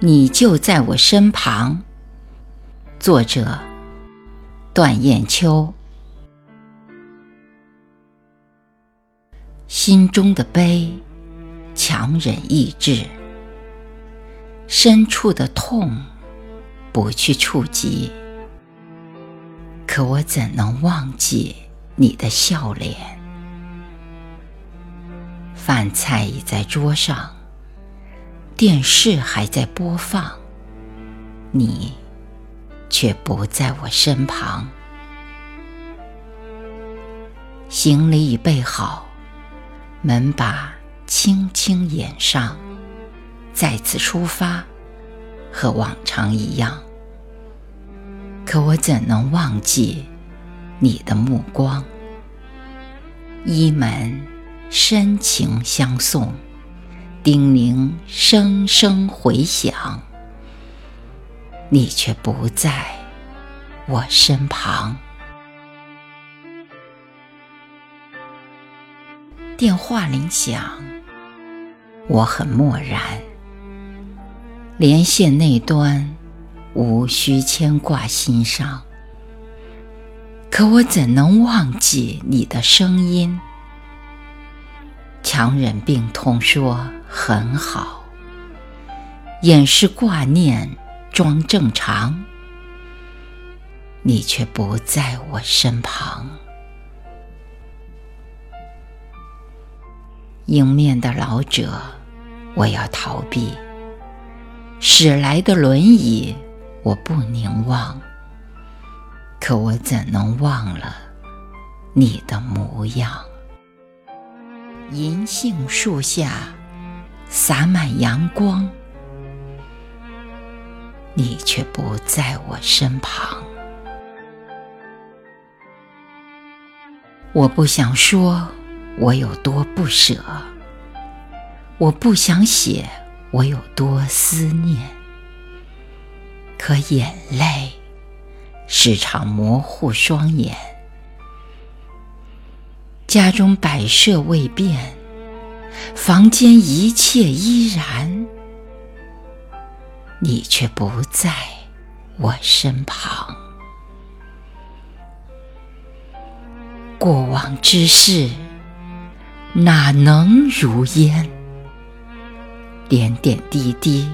你就在我身旁。作者：段燕秋。心中的悲，强忍抑制；深处的痛，不去触及。可我怎能忘记你的笑脸？饭菜已在桌上。电视还在播放，你却不在我身旁。行李已备好，门把轻轻掩上，再次出发，和往常一样。可我怎能忘记你的目光？衣门深情相送。叮咛声声回响，你却不在我身旁。电话铃响，我很漠然。连线那端无需牵挂心上，可我怎能忘记你的声音？强忍病痛说很好，掩饰挂念装正常，你却不在我身旁。迎面的老者，我要逃避；驶来的轮椅，我不凝望。可我怎能忘了你的模样？银杏树下洒满阳光，你却不在我身旁。我不想说我有多不舍，我不想写我有多思念，可眼泪时常模糊双眼。家中摆设未变，房间一切依然，你却不在我身旁。过往之事哪能如烟？点点滴滴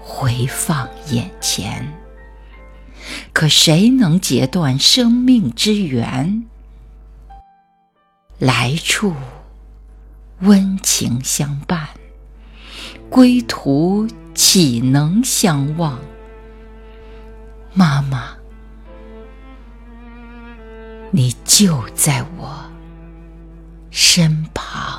回放眼前，可谁能截断生命之缘？来处温情相伴，归途岂能相忘？妈妈，你就在我身旁。